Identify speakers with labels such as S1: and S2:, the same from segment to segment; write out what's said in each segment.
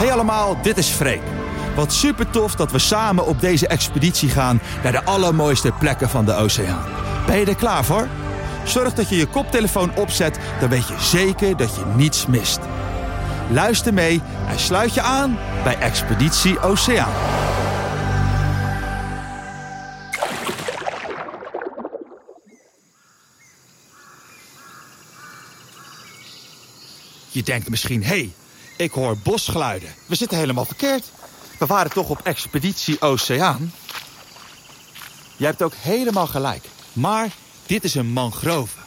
S1: Hey allemaal, dit is Freek. Wat super tof dat we samen op deze expeditie gaan naar de allermooiste plekken van de oceaan. Ben je er klaar voor? Zorg dat je je koptelefoon opzet, dan weet je zeker dat je niets mist. Luister mee en sluit je aan bij Expeditie Oceaan. Je denkt misschien, hé, hey, ik hoor bosgeluiden. We zitten helemaal verkeerd. We waren toch op Expeditie Oceaan? Je hebt ook helemaal gelijk. Maar dit is een mangrove.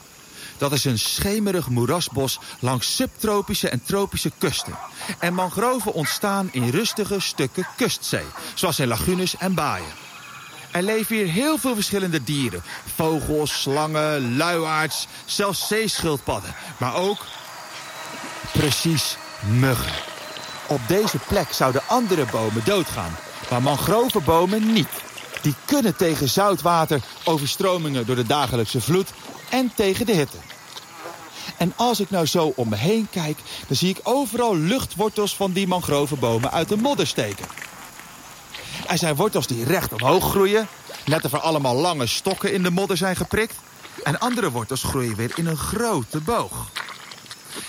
S1: Dat is een schemerig moerasbos langs subtropische en tropische kusten. En mangroven ontstaan in rustige stukken kustzee, zoals in lagunes en baaien. Er leven hier heel veel verschillende dieren. Vogels, slangen, luiaards, zelfs zeeschildpadden. Maar ook, precies, muggen. Op deze plek zouden andere bomen doodgaan, maar mangrovenbomen niet. Die kunnen tegen zoutwater, overstromingen door de dagelijkse vloed en tegen de hitte. En als ik nou zo om me heen kijk, dan zie ik overal luchtwortels van die mangrovenbomen uit de modder steken. Er zijn wortels die recht omhoog groeien, net of er allemaal lange stokken in de modder zijn geprikt. En andere wortels groeien weer in een grote boog.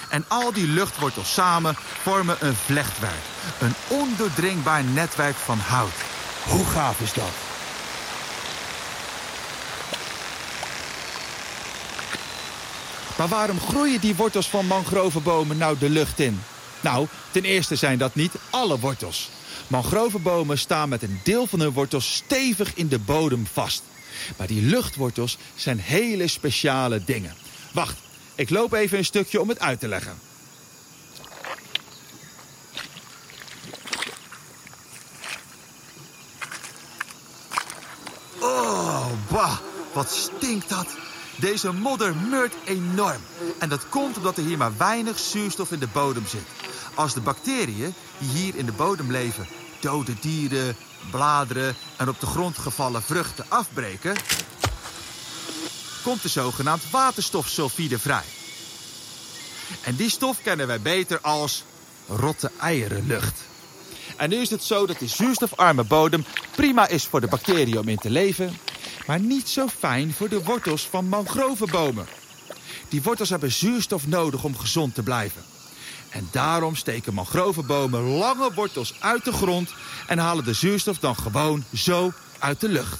S1: En al die luchtwortels samen vormen een vlechtwerk. Een ondoordringbaar netwerk van hout. Hoe gaaf is dat? Maar waarom groeien die wortels van mangrovenbomen nou de lucht in? Nou, ten eerste zijn dat niet alle wortels. Mangrovenbomen staan met een deel van hun wortels stevig in de bodem vast. Maar die luchtwortels zijn hele speciale dingen. Wacht, ik loop even een stukje om het uit te leggen. Oh, bah, wat stinkt dat. Deze modder meurt enorm. En dat komt omdat er hier maar weinig zuurstof in de bodem zit. Als de bacteriën die hier in de bodem leven dode dieren, bladeren en op de grond gevallen vruchten afbreken, komt er zogenaamd waterstofsulfide vrij. En die stof kennen wij beter als rotte eierenlucht. En nu is het zo dat die zuurstofarme bodem prima is voor de bacteriën om in te leven, maar niet zo fijn voor de wortels van mangrovenbomen. Die wortels hebben zuurstof nodig om gezond te blijven. En daarom steken mangrovenbomen lange wortels uit de grond en halen de zuurstof dan gewoon zo uit de lucht.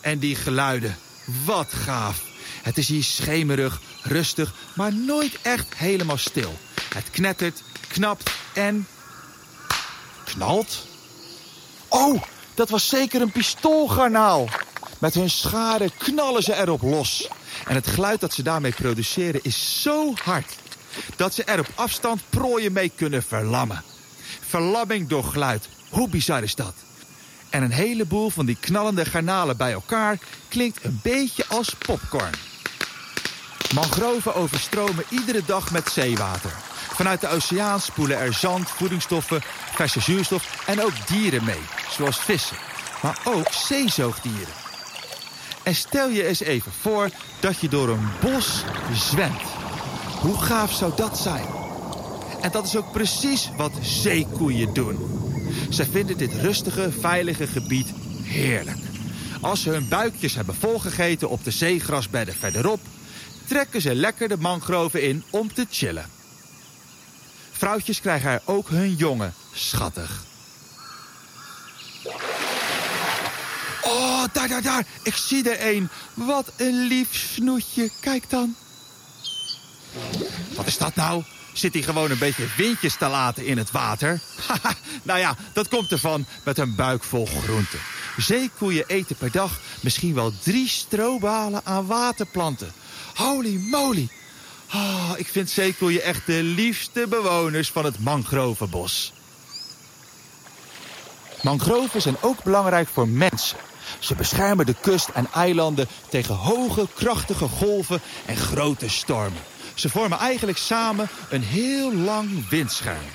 S1: En die geluiden, wat gaaf. Het is hier schemerig, rustig, maar nooit echt helemaal stil. Het knettert, knapt en... knalt. Oh, dat was zeker een pistoolgarnaal. Met hun scharen knallen ze erop los. En het geluid dat ze daarmee produceren is zo hard... dat ze er op afstand prooien mee kunnen verlammen. Verlamming door geluid. Hoe bizar is dat? En een heleboel van die knallende garnalen bij elkaar klinkt een beetje als popcorn. Mangroven overstromen iedere dag met zeewater. Vanuit de oceaan spoelen er zand, voedingsstoffen, verse zuurstof en ook dieren mee, zoals vissen. Maar ook zeezoogdieren. En stel je eens even voor dat je door een bos zwemt. Hoe gaaf zou dat zijn? En dat is ook precies wat zeekoeien doen. Ze vinden dit rustige, veilige gebied heerlijk. Als ze hun buikjes hebben volgegeten op de zeegrasbedden verderop... trekken ze lekker de mangroven in om te chillen. Vrouwtjes krijgen er ook hun jongen. Schattig. Oh, daar, daar, daar. Ik zie er een. Wat een lief snoetje. Kijk dan. Wat is dat nou? Zit hij gewoon een beetje windjes te laten in het water? Nou ja, dat komt ervan met een buik vol groenten. Zeekoeien eten per dag misschien wel drie strobalen aan waterplanten. Holy moly. Oh, ik vind zeekoeien echt de liefste bewoners van het mangrovenbos. Mangroven zijn ook belangrijk voor mensen. Ze beschermen de kust en eilanden tegen hoge, krachtige golven en grote stormen. Ze vormen eigenlijk samen een heel lang windscherm.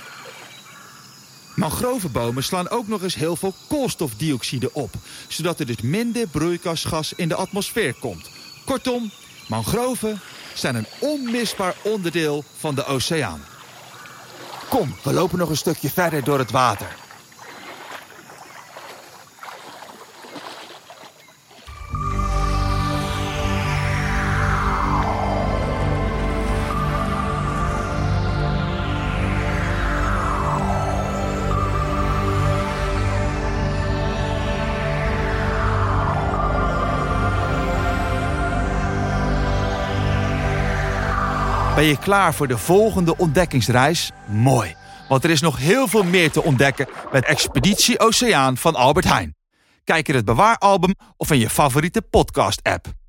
S1: Mangrovenbomen slaan ook nog eens heel veel koolstofdioxide op, zodat er dus minder broeikasgas in de atmosfeer komt. Kortom, mangroven zijn een onmisbaar onderdeel van de oceaan. Kom, we lopen nog een stukje verder door het water. Ben je klaar voor de volgende ontdekkingsreis? Mooi, want er is nog heel veel meer te ontdekken met Expeditie Oceaan van Albert Heijn. Kijk in het bewaaralbum of in je favoriete podcast-app.